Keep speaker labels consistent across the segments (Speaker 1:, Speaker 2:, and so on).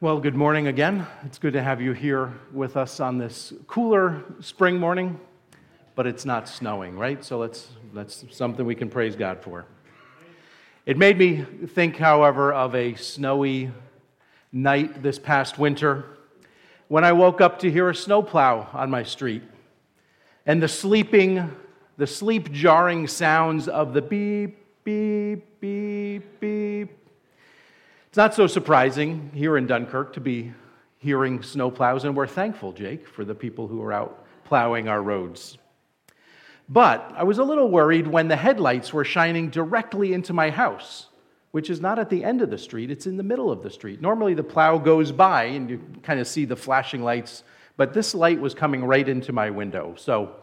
Speaker 1: Well, good morning again. It's good to have you here with us on this cooler spring morning, but it's not snowing, right? So let's, that's something we can praise God for. It made me think, however, of a snowy night this past winter when I woke up to hear a snowplow on my street and the sleeping, the sleep jarring sounds of the beep, beep, beep, beep it's not so surprising here in Dunkirk to be hearing snowplows, and we're thankful, Jake, for the people who are out plowing our roads. But I was a little worried when the headlights were shining directly into my house, which is not at the end of the street, it's in the middle of the street. Normally the plow goes by and you kind of see the flashing lights, but this light was coming right into my window. So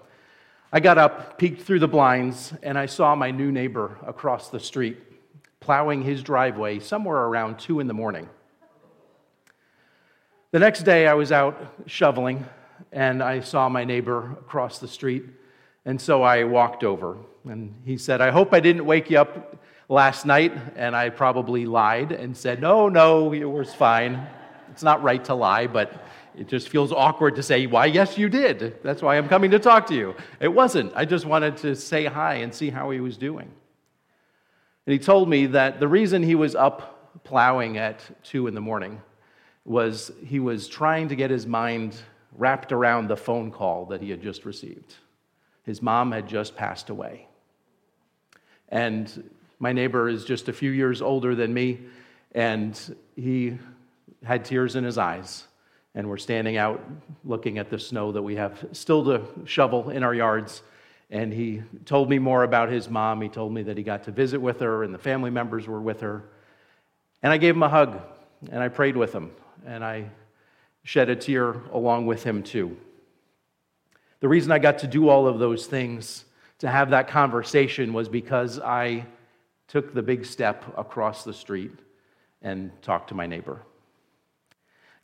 Speaker 1: I got up, peeked through the blinds, and I saw my new neighbor across the street plowing his driveway somewhere around 2 in the morning. The next day, I was out shoveling and I saw my neighbor across the street. And so I walked over. And he said, I hope I didn't wake you up last night. And I probably lied and said, No, no, it was fine. It's not right to lie, but it just feels awkward to say, Why, yes, you did. That's why I'm coming to talk to you. It wasn't. I just wanted to say hi and see how he was doing. And he told me that the reason he was up plowing at 2 in the morning was he was trying to get his mind wrapped around the phone call that he had just received. His mom had just passed away. And my neighbor is just a few years older than me, and he had tears in his eyes. And we're standing out looking at the snow that we have still to shovel in our yards and he told me more about his mom. He told me that he got to visit with her and the family members were with her. And I gave him a hug and I prayed with him and I shed a tear along with him too. The reason I got to do all of those things, to have that conversation, was because I took the big step across the street and talked to my neighbor.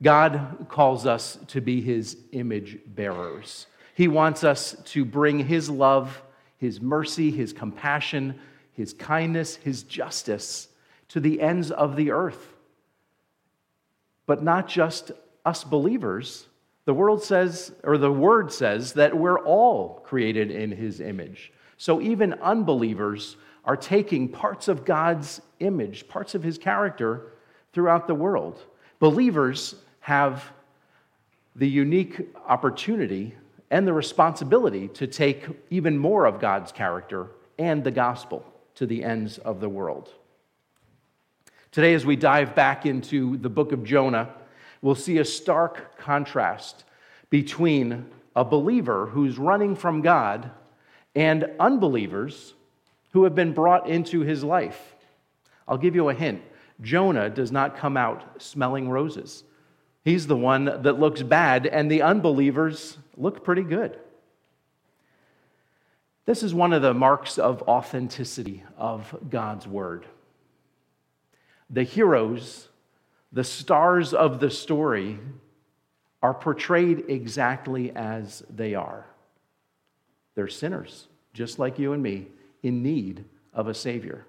Speaker 1: God calls us to be his image bearers. He wants us to bring His love, His mercy, His compassion, His kindness, His justice to the ends of the earth. But not just us believers. The world says, or the word says, that we're all created in His image. So even unbelievers are taking parts of God's image, parts of His character throughout the world. Believers have the unique opportunity and the responsibility to take even more of God's character and the gospel to the ends of the world. Today, as we dive back into the book of Jonah, we'll see a stark contrast between a believer who's running from God and unbelievers who have been brought into his life. I'll give you a hint Jonah does not come out smelling roses. He's the one that looks bad, and the unbelievers look pretty good. This is one of the marks of authenticity of God's word. The heroes, the stars of the story, are portrayed exactly as they are. They're sinners, just like you and me, in need of a Savior.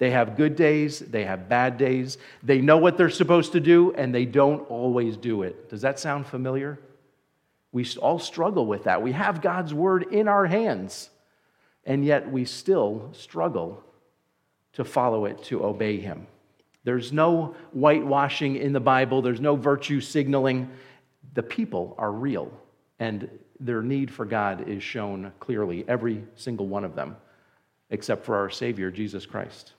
Speaker 1: They have good days, they have bad days. They know what they're supposed to do, and they don't always do it. Does that sound familiar? We all struggle with that. We have God's word in our hands, and yet we still struggle to follow it, to obey Him. There's no whitewashing in the Bible, there's no virtue signaling. The people are real, and their need for God is shown clearly, every single one of them, except for our Savior, Jesus Christ.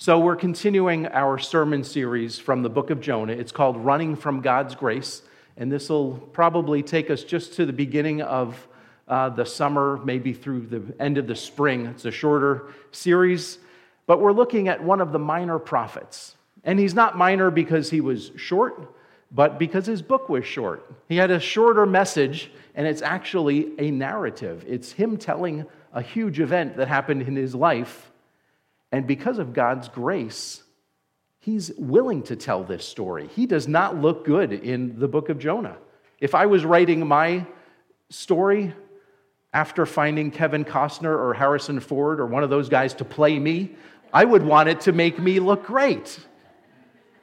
Speaker 1: So, we're continuing our sermon series from the book of Jonah. It's called Running from God's Grace, and this will probably take us just to the beginning of uh, the summer, maybe through the end of the spring. It's a shorter series, but we're looking at one of the minor prophets. And he's not minor because he was short, but because his book was short. He had a shorter message, and it's actually a narrative. It's him telling a huge event that happened in his life and because of God's grace, he's willing to tell this story. He does not look good in the book of Jonah. If I was writing my story after finding Kevin Costner or Harrison Ford or one of those guys to play me, I would want it to make me look great.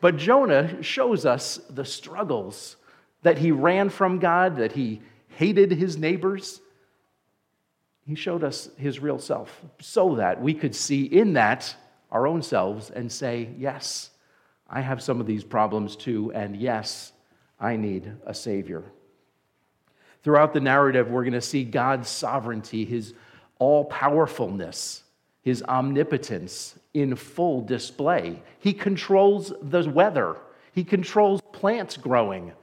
Speaker 1: But Jonah shows us the struggles that he ran from God, that he hated his neighbors. He showed us his real self so that we could see in that our own selves and say, Yes, I have some of these problems too, and yes, I need a Savior. Throughout the narrative, we're going to see God's sovereignty, his all powerfulness, his omnipotence in full display. He controls the weather, he controls plants growing,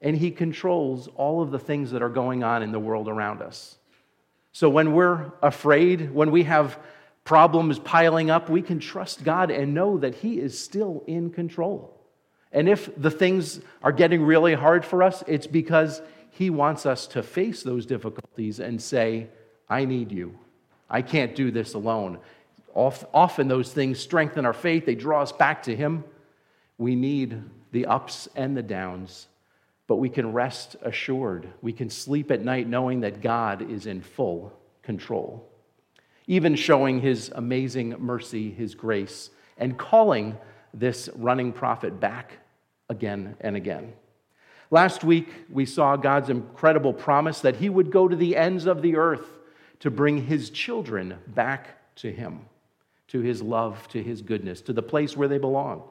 Speaker 1: and he controls all of the things that are going on in the world around us. So when we're afraid, when we have problems piling up, we can trust God and know that He is still in control. And if the things are getting really hard for us, it's because He wants us to face those difficulties and say, I need you. I can't do this alone. Often those things strengthen our faith, they draw us back to Him. We need the ups and the downs, but we can rest assured. We can sleep at night knowing that God is in full control, even showing His amazing mercy, His grace, and calling this running prophet back again and again. Last week, we saw God's incredible promise that He would go to the ends of the earth to bring his children back to him, to his love, to his goodness, to the place where they belong.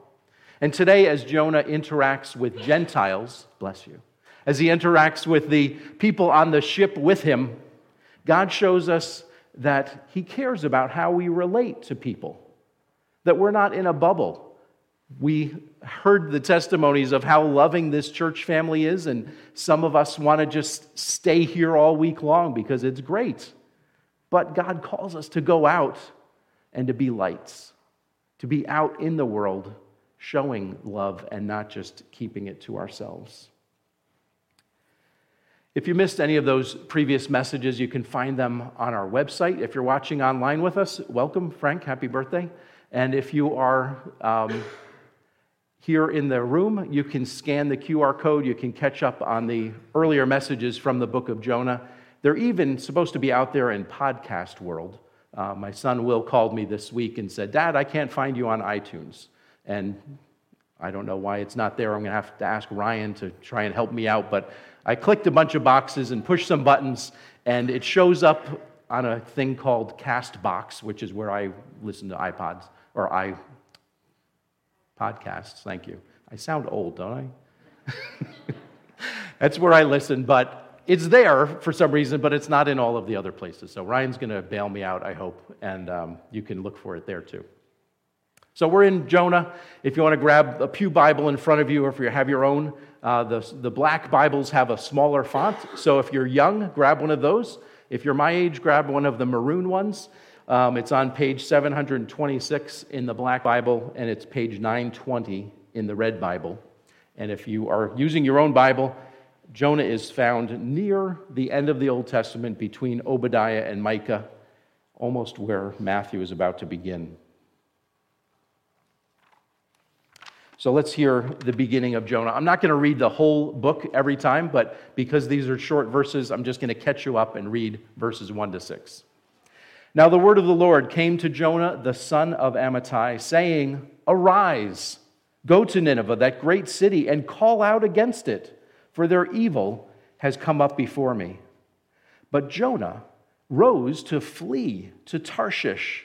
Speaker 1: And today, as Jonah interacts with Gentiles, bless you, as he interacts with the people on the ship with him, God shows us that he cares about how we relate to people, that we're not in a bubble. We heard the testimonies of how loving this church family is, and some of us want to just stay here all week long because it's great. But God calls us to go out and to be lights, to be out in the world showing love and not just keeping it to ourselves. If you missed any of those previous messages, you can find them on our website. If you're watching online with us, welcome, Frank. Happy birthday. And if you are um, here in the room, you can scan the QR code. You can catch up on the earlier messages from the book of Jonah. They're even supposed to be out there in podcast world. Uh, my son Will called me this week and said, Dad, I can't find you on iTunes. And I don't know why it's not there. I'm going to have to ask Ryan to try and help me out. But I clicked a bunch of boxes and pushed some buttons, and it shows up on a thing called Castbox, which is where I listen to iPods or i podcasts. Thank you. I sound old, don't I? That's where I listen, but it's there for some reason, but it's not in all of the other places. So Ryan's going to bail me out, I hope, and um, you can look for it there too. So we're in Jonah. If you want to grab a Pew Bible in front of you, or if you have your own, uh, the, the black Bibles have a smaller font. So if you're young, grab one of those. If you're my age, grab one of the maroon ones. Um, it's on page 726 in the black Bible, and it's page 920 in the red Bible. And if you are using your own Bible, Jonah is found near the end of the Old Testament between Obadiah and Micah, almost where Matthew is about to begin. So let's hear the beginning of Jonah. I'm not going to read the whole book every time, but because these are short verses, I'm just going to catch you up and read verses 1 to 6. Now the word of the Lord came to Jonah, the son of Amittai, saying, Arise, go to Nineveh, that great city, and call out against it for their evil has come up before me. But Jonah rose to flee to Tarshish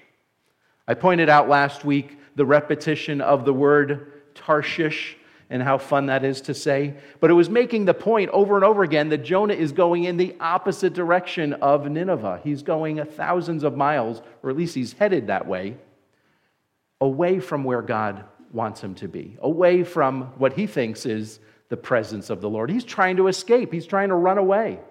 Speaker 1: I pointed out last week the repetition of the word Tarshish, and how fun that is to say. But it was making the point over and over again that Jonah is going in the opposite direction of Nineveh. He's going thousands of miles, or at least he's headed that way, away from where God wants him to be, away from what he thinks is the presence of the Lord. He's trying to escape, he's trying to run away.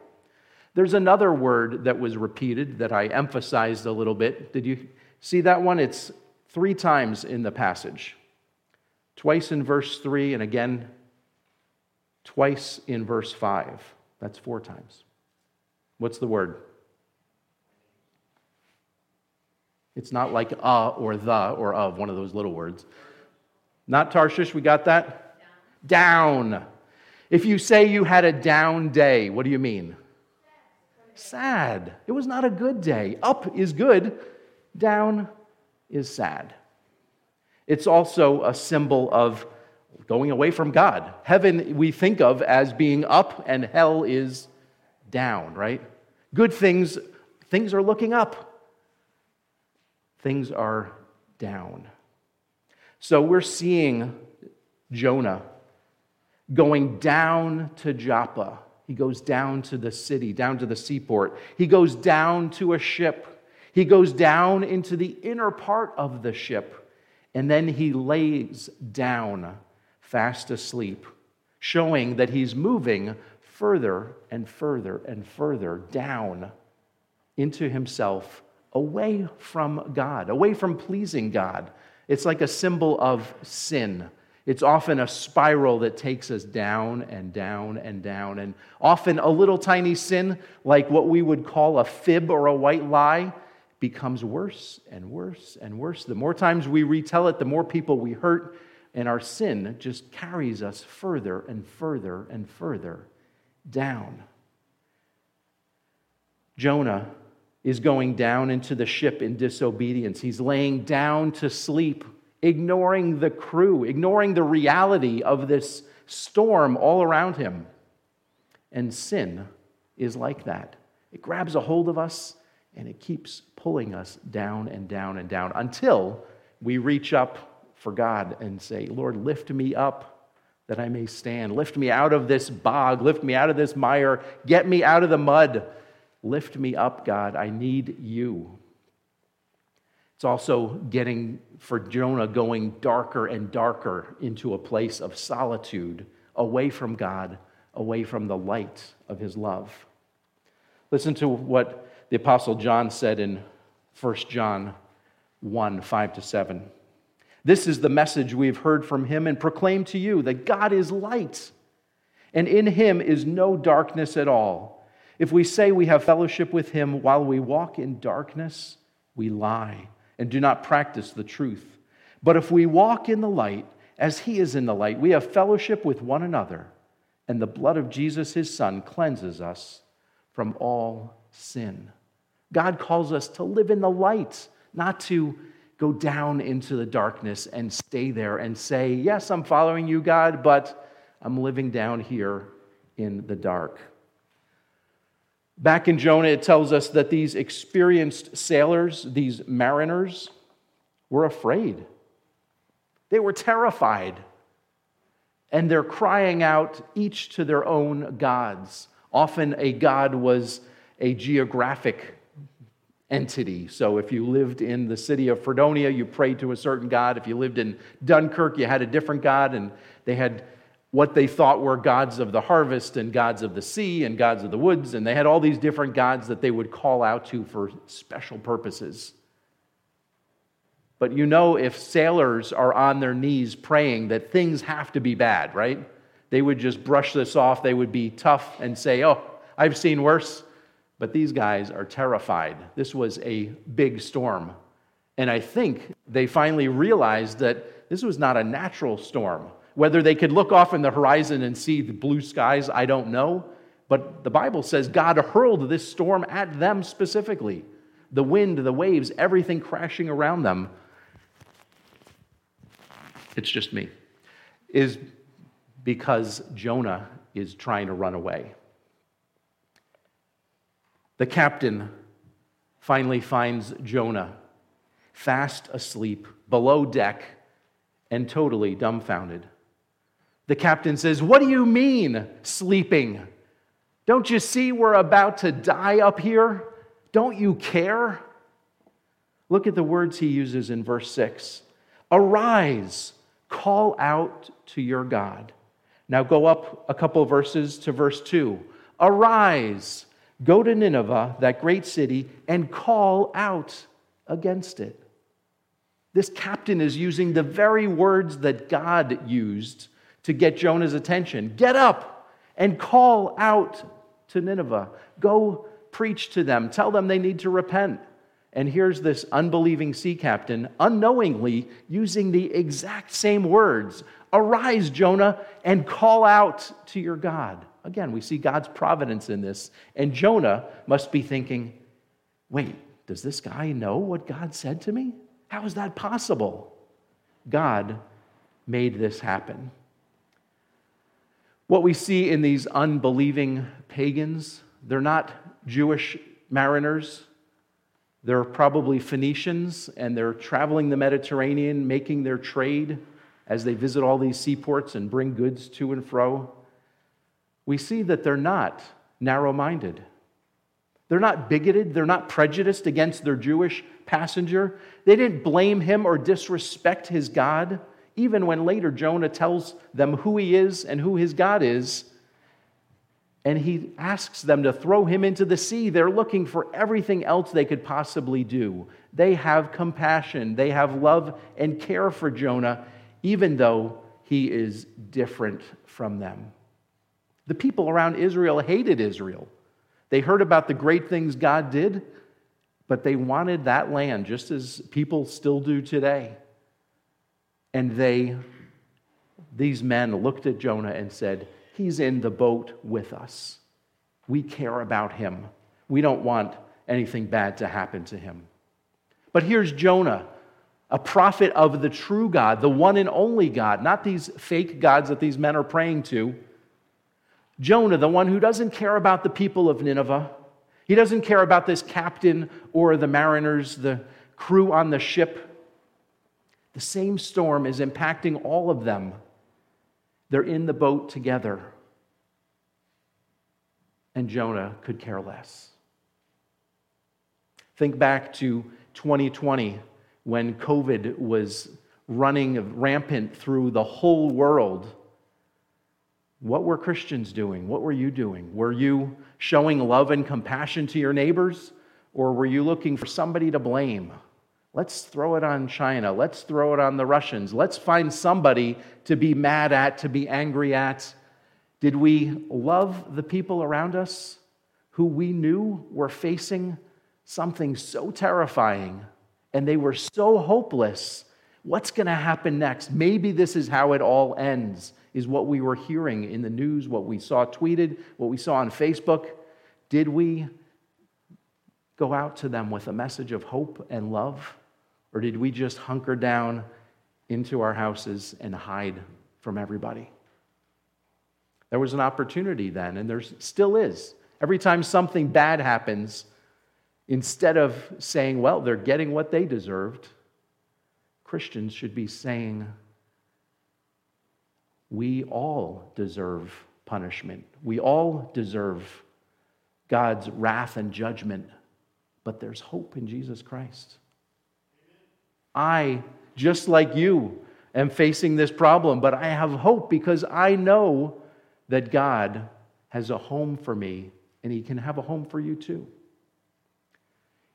Speaker 1: There's another word that was repeated that I emphasized a little bit. Did you see that one? It's three times in the passage. Twice in verse 3, and again twice in verse 5. That's four times. What's the word? It's not like a or the or of, one of those little words. Not Tarshish, we got that? Down. down. If you say you had a down day, what do you mean? Sad. It was not a good day. Up is good, down is sad. It's also a symbol of going away from God. Heaven we think of as being up, and hell is down, right? Good things, things are looking up, things are down. So we're seeing Jonah going down to Joppa. He goes down to the city, down to the seaport. He goes down to a ship. He goes down into the inner part of the ship. And then he lays down fast asleep, showing that he's moving further and further and further down into himself, away from God, away from pleasing God, it's like a symbol of sin. It's often a spiral that takes us down and down and down. And often a little tiny sin, like what we would call a fib or a white lie, becomes worse and worse and worse. The more times we retell it, the more people we hurt, and our sin just carries us further and further and further down. Jonah is going down into the ship in disobedience. He's laying down to sleep, ignoring the crew, ignoring the reality of this storm all around him. And sin is like that. It grabs a hold of us and it keeps pulling us down and down and down until we reach up for God and say, Lord, lift me up that I may stand. Lift me out of this bog. Lift me out of this mire. Get me out of the mud Lift me up, God. I need you. It's also getting for Jonah going darker and darker into a place of solitude, away from God, away from the light of his love. Listen to what the Apostle John said in 1 John 1 5 to 7. This is the message we've heard from him and proclaimed to you that God is light, and in him is no darkness at all. If we say we have fellowship with him while we walk in darkness, we lie and do not practice the truth. But if we walk in the light, as he is in the light, we have fellowship with one another, and the blood of Jesus, his son, cleanses us from all sin. God calls us to live in the light, not to go down into the darkness and stay there and say, Yes, I'm following you, God, but I'm living down here in the dark. Back in Jonah, it tells us that these experienced sailors, these mariners, were afraid. They were terrified. And they're crying out, each to their own gods. Often a god was a geographic entity. So if you lived in the city of Fredonia, you prayed to a certain god. If you lived in Dunkirk, you had a different god. And they had what they thought were gods of the harvest and gods of the sea and gods of the woods. And they had all these different gods that they would call out to for special purposes. But you know, if sailors are on their knees praying, that things have to be bad, right? They would just brush this off. They would be tough and say, Oh, I've seen worse. But these guys are terrified. This was a big storm. And I think they finally realized that this was not a natural storm. Whether they could look off in the horizon and see the blue skies, I don't know. But the Bible says God hurled this storm at them specifically the wind, the waves, everything crashing around them. It's just me. Is because Jonah is trying to run away. The captain finally finds Jonah fast asleep below deck and totally dumbfounded. The captain says, What do you mean, sleeping? Don't you see we're about to die up here? Don't you care? Look at the words he uses in verse 6 Arise, call out to your God. Now go up a couple verses to verse 2. Arise, go to Nineveh, that great city, and call out against it. This captain is using the very words that God used to get Jonah's attention. Get up and call out to Nineveh. Go preach to them. Tell them they need to repent. And here's this unbelieving sea captain unknowingly using the exact same words Arise, Jonah, and call out to your God. Again, we see God's providence in this. And Jonah must be thinking, wait, does this guy know what God said to me? How is that possible? God made this happen. What we see in these unbelieving pagans, they're not Jewish mariners. They're probably Phoenicians, and they're traveling the Mediterranean, making their trade as they visit all these seaports and bring goods to and fro. We see that they're not narrow minded. They're not bigoted. They're not prejudiced against their Jewish passenger. They didn't blame him or disrespect his God even when later Jonah tells them who he is and who his God is, and he asks them to throw him into the sea, they're looking for everything else they could possibly do. They have compassion, they have love and care for Jonah, even though he is different from them. The people around Israel hated Israel. They heard about the great things God did, but they wanted that land just as people still do today. And they, these men, looked at Jonah and said, He's in the boat with us. We care about him. We don't want anything bad to happen to him. But here's Jonah, a prophet of the true God, the one and only God, not these fake gods that these men are praying to. Jonah, the one who doesn't care about the people of Nineveh. He doesn't care about this captain or the mariners, the crew on the ship. The same storm is impacting all of them. They're in the boat together. And Jonah could care less. Think back to 2020 when COVID was running rampant through the whole world. What were Christians doing? What were you doing? Were you showing love and compassion to your neighbors? Or were you looking for somebody to blame? Let's throw it on China. Let's throw it on the Russians. Let's find somebody to be mad at, to be angry at. Did we love the people around us who we knew were facing something so terrifying and they were so hopeless? What's going to happen next? Maybe this is how it all ends, is what we were hearing in the news, what we saw tweeted, what we saw on Facebook. Did we go out to them with a message of hope and love? Or did we just hunker down into our houses and hide from everybody? There was an opportunity then, and there still is. Every time something bad happens, instead of saying, well, they're getting what they deserved, Christians should be saying, we all deserve punishment. We all deserve God's wrath and judgment, but there's hope in Jesus Christ. I, just like you, am facing this problem, but I have hope because I know that God has a home for me and He can have a home for you too.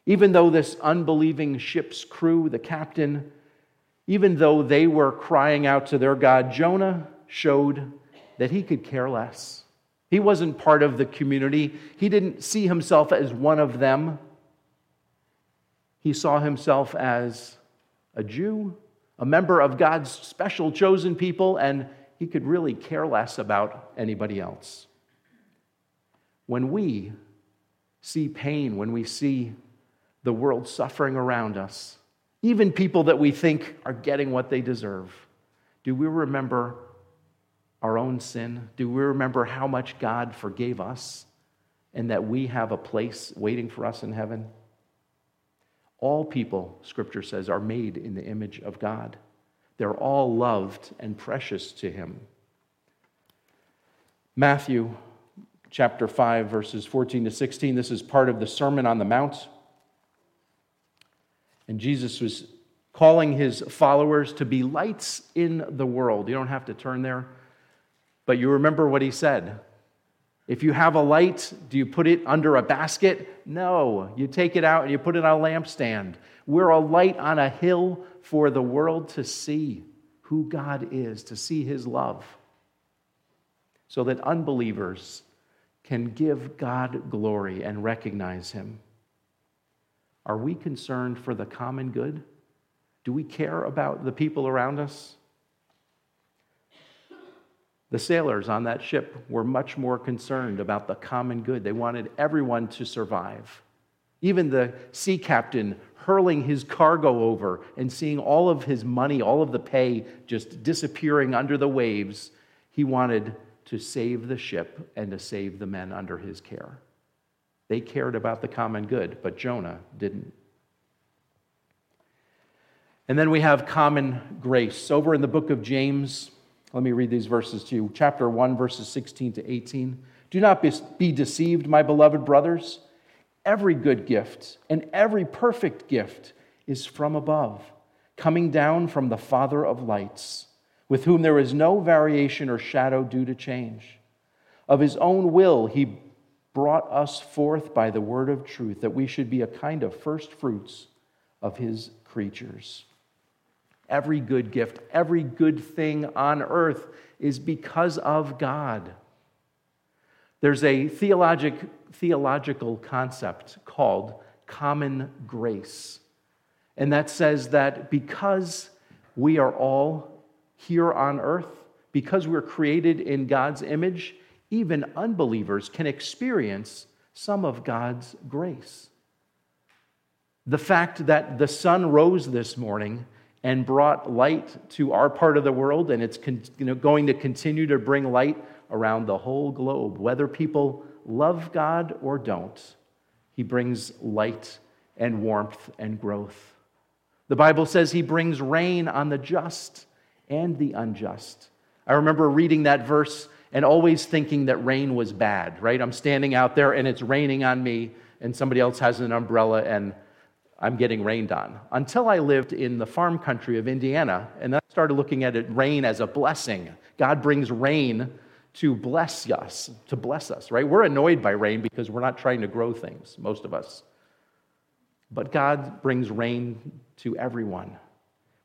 Speaker 1: Even though this unbelieving ship's crew, the captain, even though they were crying out to their God, Jonah showed that he could care less. He wasn't part of the community, he didn't see himself as one of them. He saw himself as a Jew, a member of God's special chosen people, and he could really care less about anybody else. When we see pain, when we see the world suffering around us, even people that we think are getting what they deserve, do we remember our own sin? Do we remember how much God forgave us and that we have a place waiting for us in heaven? All people, Scripture says, are made in the image of God. They're all loved and precious to Him. Matthew chapter 5, verses 14 to 16. This is part of the Sermon on the Mount. And Jesus was calling his followers to be lights in the world. You don't have to turn there, but you remember what he said. If you have a light, do you put it under a basket? No. You take it out and you put it on a lampstand. We're a light on a hill for the world to see who God is, to see his love, so that unbelievers can give God glory and recognize him. Are we concerned for the common good? Do we care about the people around us? The sailors on that ship were much more concerned about the common good. They wanted everyone to survive. Even the sea captain hurling his cargo over and seeing all of his money, all of the pay just disappearing under the waves, he wanted to save the ship and to save the men under his care. They cared about the common good, but Jonah didn't. And then we have common grace. Over in the book of James, let me read these verses to you. Chapter 1, verses 16 to 18. Do not be deceived, my beloved brothers. Every good gift and every perfect gift is from above, coming down from the Father of lights, with whom there is no variation or shadow due to change. Of his own will, he brought us forth by the word of truth, that we should be a kind of first fruits of his creatures. Every good gift, every good thing on earth is because of God. There's a theologic, theological concept called common grace. And that says that because we are all here on earth, because we're created in God's image, even unbelievers can experience some of God's grace. The fact that the sun rose this morning and brought light to our part of the world, and it's con- you know, going to continue to bring light around the whole globe. Whether people love God or don't, He brings light and warmth and growth. The Bible says He brings rain on the just and the unjust. I remember reading that verse and always thinking that rain was bad, right? I'm standing out there and it's raining on me, and somebody else has an umbrella and I'm getting rained on. Until I lived in the farm country of Indiana, and then I started looking at it, rain as a blessing. God brings rain to bless us, to bless us, right? We're annoyed by rain because we're not trying to grow things, most of us. But God brings rain to everyone.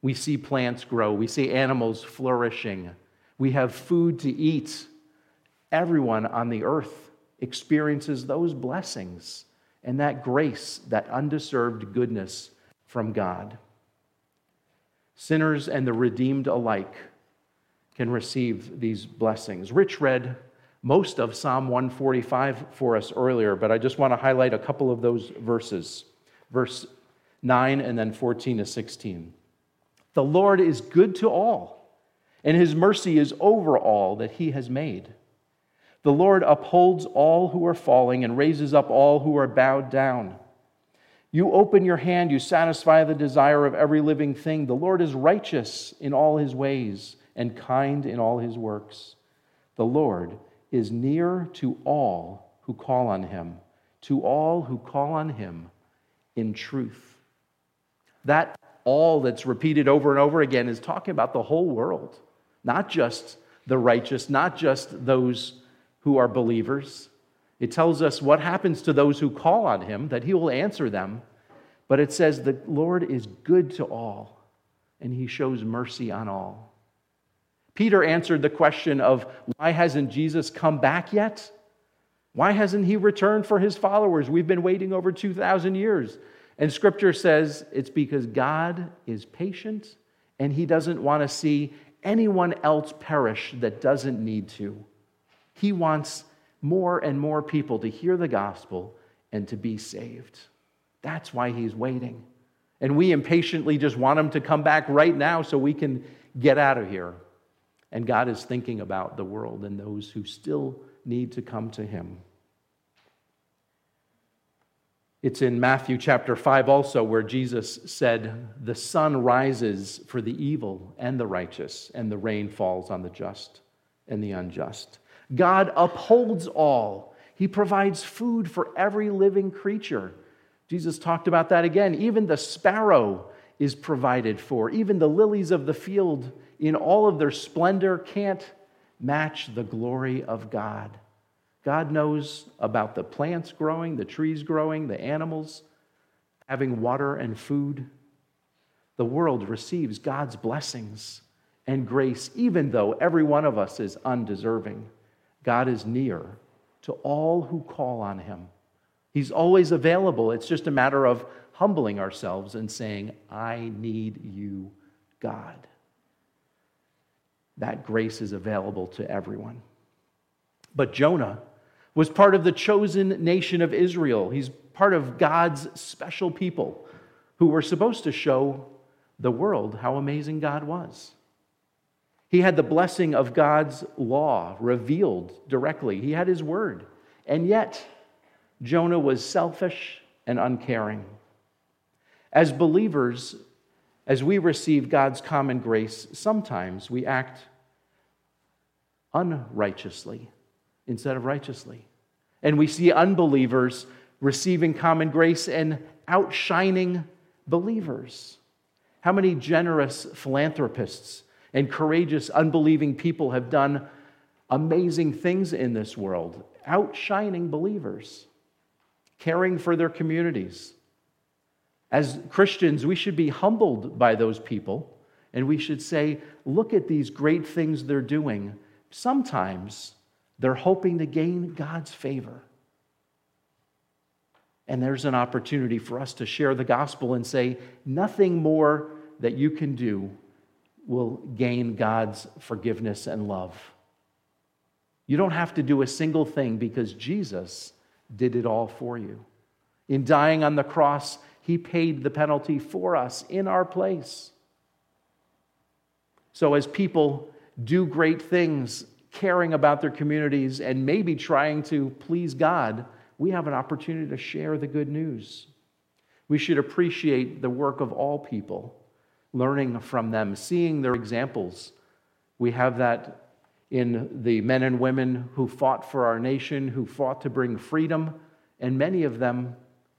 Speaker 1: We see plants grow, we see animals flourishing, we have food to eat. Everyone on the earth experiences those blessings and that grace, that undeserved goodness from God. Sinners and the redeemed alike can receive these blessings. Rich read most of Psalm 145 for us earlier, but I just want to highlight a couple of those verses. Verse 9 and then 14 to 16. The Lord is good to all, and his mercy is over all that he has made. The Lord upholds all who are falling and raises up all who are bowed down. You open your hand, you satisfy the desire of every living thing. The Lord is righteous in all his ways and kind in all his works. The Lord is near to all who call on him, to all who call on him in truth. That all that's repeated over and over again is talking about the whole world, not just the righteous, not just those who are believers. It tells us what happens to those who call on him, that he will answer them. But it says the Lord is good to all, and he shows mercy on all. Peter answered the question of why hasn't Jesus come back yet? Why hasn't he returned for his followers? We've been waiting over 2,000 years. And scripture says it's because God is patient and he doesn't want to see anyone else perish that doesn't need to. He wants more and more people to hear the gospel and to be saved. That's why he's waiting. And we impatiently just want him to come back right now so we can get out of here. And God is thinking about the world and those who still need to come to him. It's in Matthew chapter 5 also where Jesus said, The sun rises for the evil and the righteous, and the rain falls on the just and the unjust. God upholds all. He provides food for every living creature. Jesus talked about that again. Even the sparrow is provided for. Even the lilies of the field, in all of their splendor, can't match the glory of God. God knows about the plants growing, the trees growing, the animals having water and food. The world receives God's blessings and grace, even though every one of us is undeserving. God is near to all who call on him. He's always available. It's just a matter of humbling ourselves and saying, I need you, God. That grace is available to everyone. But Jonah was part of the chosen nation of Israel. He's part of God's special people who were supposed to show the world how amazing God was. He had the blessing of God's law revealed directly, he had his word. And yet, Jonah was selfish and uncaring. As believers, as we receive God's common grace, sometimes we act unrighteously instead of righteously. And we see unbelievers receiving common grace and outshining believers. How many generous philanthropists and courageous, unbelieving people have done amazing things in this world, outshining believers, caring for their communities. As Christians, we should be humbled by those people and we should say, look at these great things they're doing. Sometimes they're hoping to gain God's favor. And there's an opportunity for us to share the gospel and say, nothing more that you can do will gain God's forgiveness and love. You don't have to do a single thing because Jesus did it all for you. In dying on the cross, he paid the penalty for us in our place. So, as people do great things, caring about their communities, and maybe trying to please God, we have an opportunity to share the good news. We should appreciate the work of all people, learning from them, seeing their examples. We have that in the men and women who fought for our nation, who fought to bring freedom, and many of them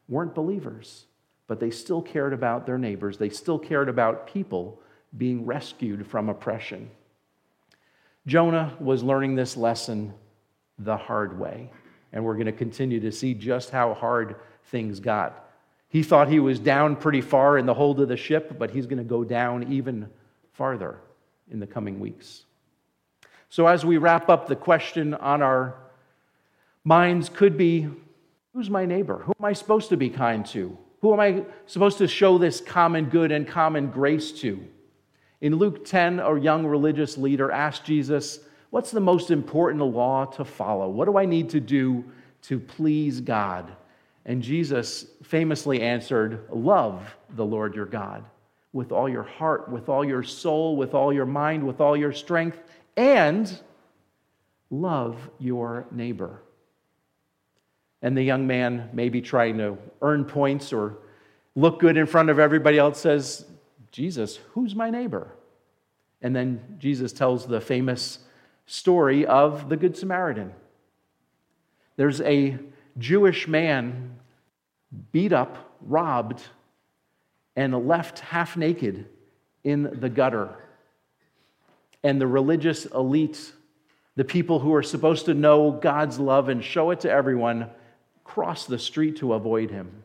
Speaker 1: weren't believers, but they still cared about their neighbors. They still cared about people being rescued from oppression. Jonah was learning this lesson the hard way, and we're going to continue to see just how hard things got. He thought he was down pretty far in the hold of the ship, but he's going to go down even farther in the coming weeks. So, as we wrap up, the question on our minds could be who's my neighbor? Who am I supposed to be kind to? Who am I supposed to show this common good and common grace to? In Luke 10, a young religious leader asked Jesus, What's the most important law to follow? What do I need to do to please God? And Jesus famously answered, Love the Lord your God with all your heart, with all your soul, with all your mind, with all your strength, and love your neighbor. And the young man, maybe trying to earn points or look good in front of everybody else, says, Jesus, who's my neighbor? And then Jesus tells the famous story of the Good Samaritan. There's a Jewish man beat up, robbed, and left half naked in the gutter. And the religious elite, the people who are supposed to know God's love and show it to everyone, cross the street to avoid him.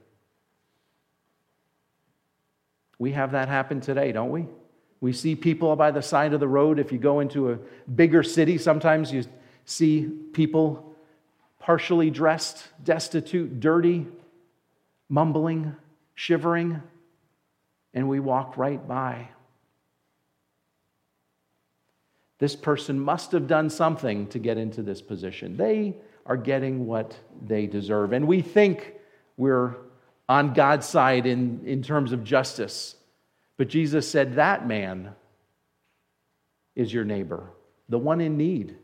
Speaker 1: We have that happen today, don't we? We see people by the side of the road. If you go into a bigger city, sometimes you see people partially dressed, destitute, dirty, mumbling, shivering, and we walk right by. This person must have done something to get into this position. They are getting what they deserve. And we think we're on God's side in, in terms of justice. But Jesus said, That man is your neighbor, the one in need.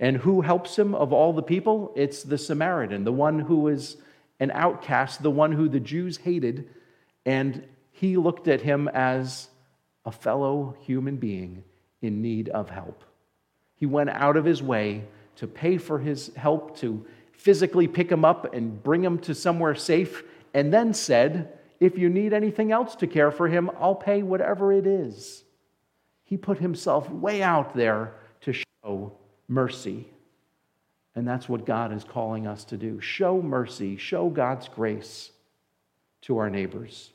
Speaker 1: And who helps him of all the people? It's the Samaritan, the one who is an outcast, the one who the Jews hated. And he looked at him as a fellow human being in need of help. He went out of his way to pay for his help, to physically pick him up and bring him to somewhere safe, and then said, If you need anything else to care for him, I'll pay whatever it is. He put himself way out there to show mercy. And that's what God is calling us to do show mercy, show God's grace to our neighbors.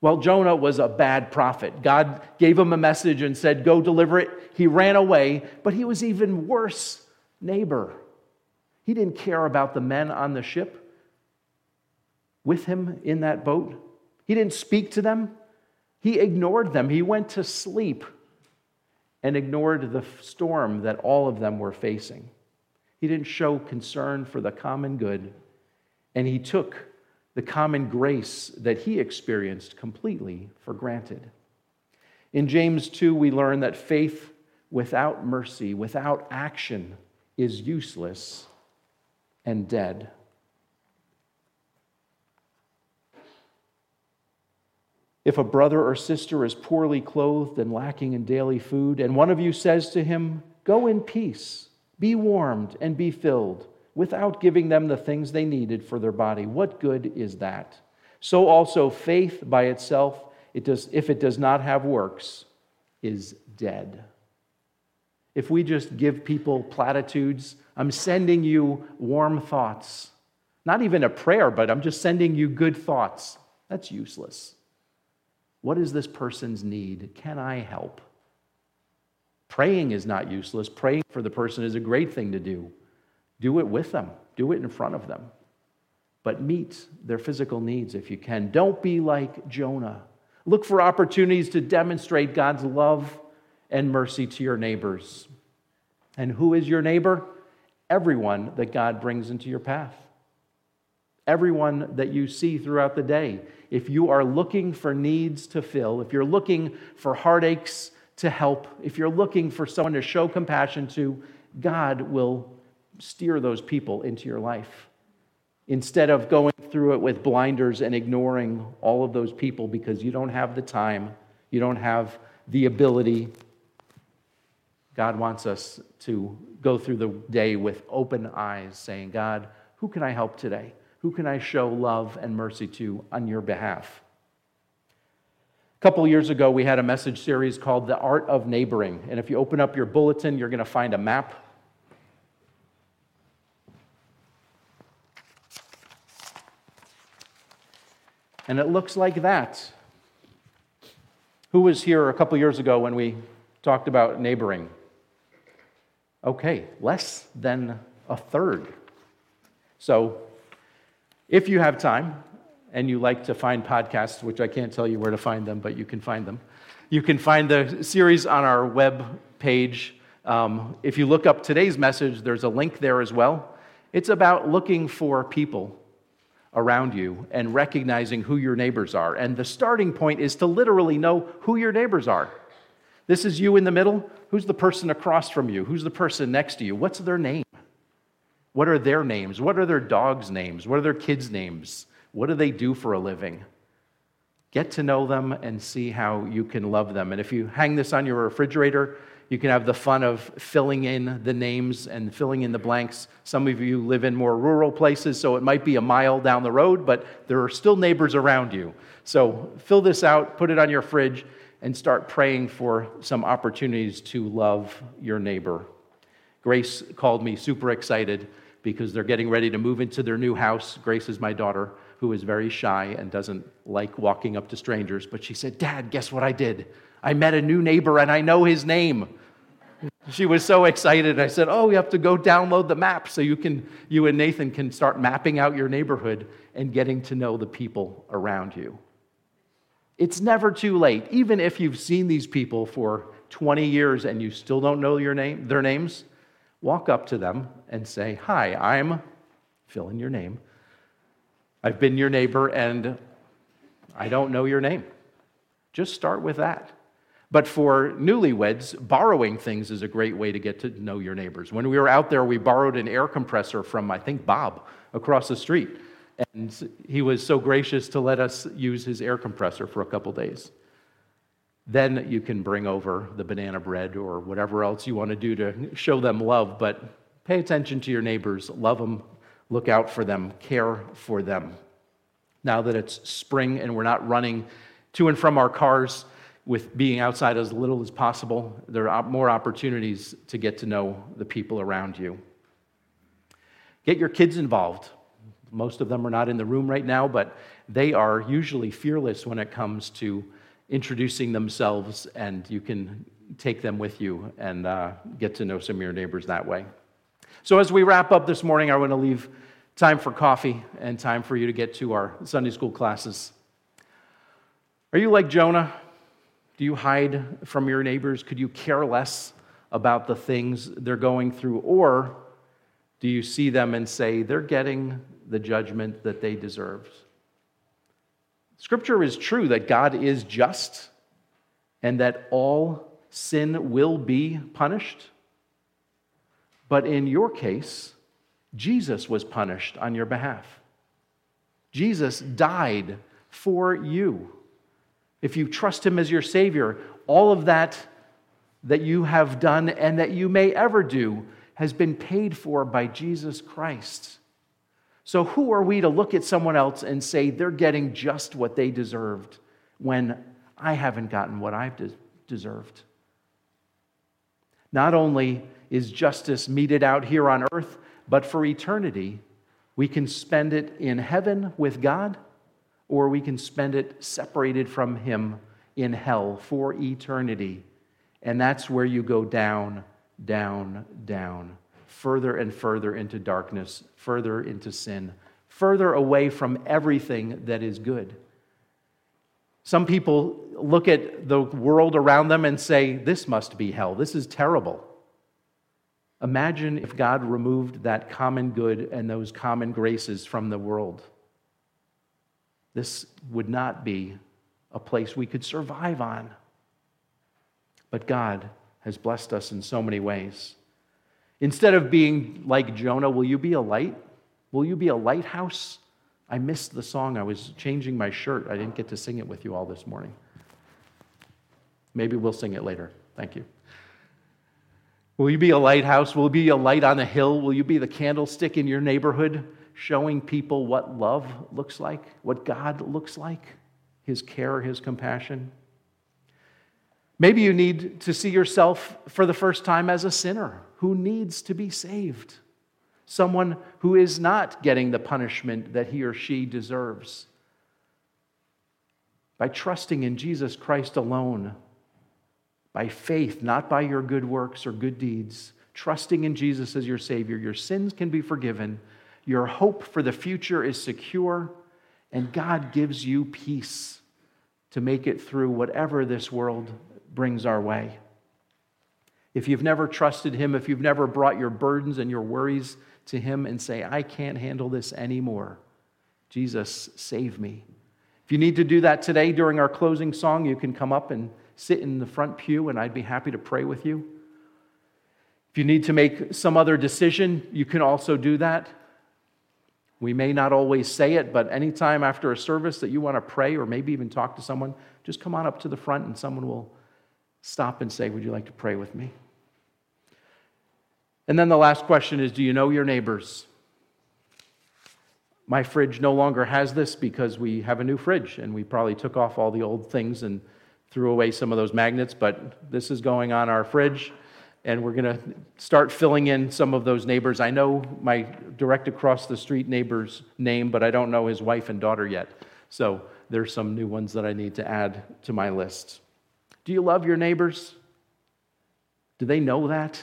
Speaker 1: Well, Jonah was a bad prophet. God gave him a message and said, Go deliver it. He ran away, but he was even worse neighbor. He didn't care about the men on the ship with him in that boat. He didn't speak to them. He ignored them. He went to sleep and ignored the storm that all of them were facing. He didn't show concern for the common good, and he took the common grace that he experienced completely for granted. In James 2, we learn that faith without mercy, without action, is useless and dead. If a brother or sister is poorly clothed and lacking in daily food, and one of you says to him, Go in peace, be warmed, and be filled, without giving them the things they needed for their body. What good is that? So also, faith by itself, it does, if it does not have works, is dead. If we just give people platitudes, I'm sending you warm thoughts. Not even a prayer, but I'm just sending you good thoughts. That's useless. What is this person's need? Can I help? Praying is not useless. Praying for the person is a great thing to do. Do it with them, do it in front of them. But meet their physical needs if you can. Don't be like Jonah. Look for opportunities to demonstrate God's love and mercy to your neighbors. And who is your neighbor? Everyone that God brings into your path. Everyone that you see throughout the day. If you are looking for needs to fill, if you're looking for heartaches to help, if you're looking for someone to show compassion to, God will steer those people into your life instead of going through it with blinders and ignoring all of those people because you don't have the time, you don't have the ability. God wants us to go through the day with open eyes, saying, God, who can I help today? Who can I show love and mercy to on your behalf? A couple years ago, we had a message series called The Art of Neighboring. And if you open up your bulletin, you're going to find a map And it looks like that. Who was here a couple years ago when we talked about neighboring? Okay, less than a third. So, if you have time and you like to find podcasts, which I can't tell you where to find them, but you can find them, you can find the series on our web page. Um, if you look up today's message, there's a link there as well. It's about looking for people around you and recognizing who your neighbors are. And the starting point is to literally know who your neighbors are. This is you in the middle. Who's the person across from you? Who's the person next to you? What's their name? What are their names? What are their dogs' names? What are their kids' names? What do they do for a living? Get to know them and see how you can love them. And if you hang this on your refrigerator, you can have the fun of filling in the names and filling in the blanks. Some of you live in more rural places, so it might be a mile down the road, but there are still neighbors around you. So fill this out, put it on your fridge, and start praying for some opportunities to love your neighbor. Grace called me super excited because they're getting ready to move into their new house. Grace is my daughter, who is very shy and doesn't like walking up to strangers, but she said, Dad, guess what I did? I met a new neighbor and I know his name. She was so excited. I said, Oh, you have to go download the map so you, can, you and Nathan can start mapping out your neighborhood and getting to know the people around you. It's never too late. Even if you've seen these people for 20 years and you still don't know your name, their names, walk up to them and say, Hi, I'm, fill in your name. I've been your neighbor and I don't know your name. Just start with that. But for newlyweds, borrowing things is a great way to get to know your neighbors. When we were out there, we borrowed an air compressor from, I think, Bob across the street. And he was so gracious to let us use his air compressor for a couple days. Then you can bring over the banana bread or whatever else you want to do to show them love. But pay attention to your neighbors, love them, look out for them, care for them. Now that it's spring and we're not running to and from our cars with being outside as little as possible, there are more opportunities to get to know the people around you. Get your kids involved. Most of them are not in the room right now, but they are usually fearless when it comes to introducing themselves, and you can take them with you and uh, get to know some of your neighbors that way. So, as we wrap up this morning, I want to leave time for coffee and time for you to get to our Sunday school classes. Are you like Jonah? Do you hide from your neighbors? Could you care less about the things they're going through? Or do you see them and say, they're getting the judgment that they deserve? Scripture is true that God is just and that all sin will be punished. But in your case, Jesus was punished on your behalf. Jesus died for you. If you trust him as your Savior, all of that that you have done and that you may ever do has been paid for by Jesus Christ. So, who are we to look at someone else and say they're getting just what they deserved when I haven't gotten what I've de- deserved? Not only is justice meted out here on earth, but for eternity, we can spend it in heaven with God, or we can spend it separated from Him in hell for eternity. And that's where you go down, down, down, further and further into darkness, further into sin, further away from everything that is good. Some people look at the world around them and say, This must be hell. This is terrible. Imagine if God removed that common good and those common graces from the world. This would not be a place we could survive on. But God has blessed us in so many ways. Instead of being like Jonah, will you be a light? Will you be a lighthouse? I missed the song. I was changing my shirt. I didn't get to sing it with you all this morning. Maybe we'll sing it later. Thank you. Will you be a lighthouse? Will you be a light on a hill? Will you be the candlestick in your neighborhood, showing people what love looks like, what God looks like, His care, His compassion? Maybe you need to see yourself for the first time as a sinner who needs to be saved, someone who is not getting the punishment that he or she deserves. By trusting in Jesus Christ alone, by faith, not by your good works or good deeds, trusting in Jesus as your Savior, your sins can be forgiven, your hope for the future is secure, and God gives you peace to make it through whatever this world brings our way. If you've never trusted Him, if you've never brought your burdens and your worries to Him and say, I can't handle this anymore, Jesus, save me. If you need to do that today during our closing song, you can come up and sit in the front pew, and I'd be happy to pray with you. If you need to make some other decision, you can also do that. We may not always say it, but anytime after a service that you want to pray or maybe even talk to someone, just come on up to the front and someone will stop and say, Would you like to pray with me? And then the last question is Do you know your neighbors? My fridge no longer has this because we have a new fridge and we probably took off all the old things and threw away some of those magnets, but this is going on our fridge, and we're going to start filling in some of those neighbors. I know my direct across the street neighbor's name, but I don't know his wife and daughter yet. So there's some new ones that I need to add to my list. Do you love your neighbors? Do they know that?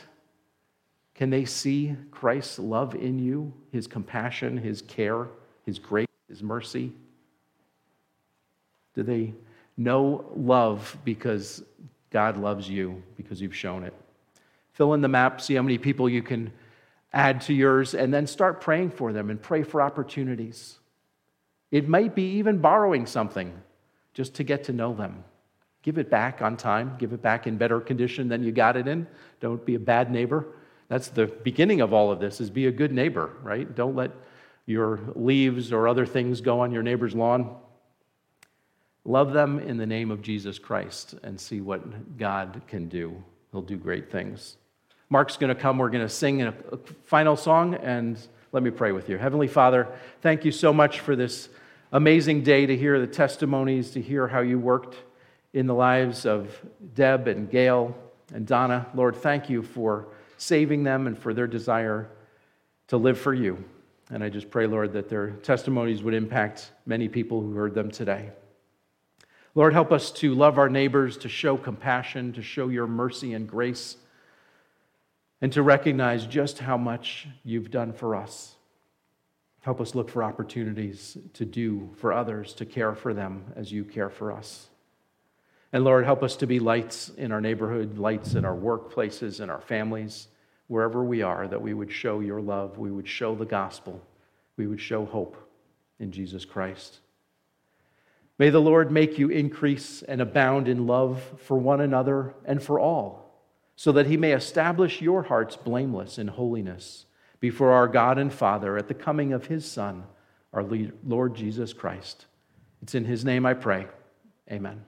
Speaker 1: Can they see Christ's love in you, his compassion, his care, his grace, his mercy? Do they know love because God loves you because you've shown it. Fill in the map, see how many people you can add to yours, and then start praying for them and pray for opportunities. It might be even borrowing something just to get to know them. Give it back on time, give it back in better condition than you got it in. Don't be a bad neighbor. That's the beginning of all of this is be a good neighbor, right? Don't let your leaves or other things go on your neighbor's lawn. Love them in the name of Jesus Christ and see what God can do. He'll do great things. Mark's going to come. We're going to sing a final song, and let me pray with you. Heavenly Father, thank you so much for this amazing day to hear the testimonies, to hear how you worked in the lives of Deb and Gail and Donna. Lord, thank you for saving them and for their desire to live for you. And I just pray, Lord, that their testimonies would impact many people who heard them today. Lord, help us to love our neighbors, to show compassion, to show your mercy and grace, and to recognize just how much you've done for us. Help us look for opportunities to do for others, to care for them as you care for us. And Lord, help us to be lights in our neighborhood, lights in our workplaces, in our families, wherever we are, that we would show your love, we would show the gospel, we would show hope in Jesus Christ. May the Lord make you increase and abound in love for one another and for all, so that he may establish your hearts blameless in holiness before our God and Father at the coming of his Son, our Lord Jesus Christ. It's in his name I pray. Amen.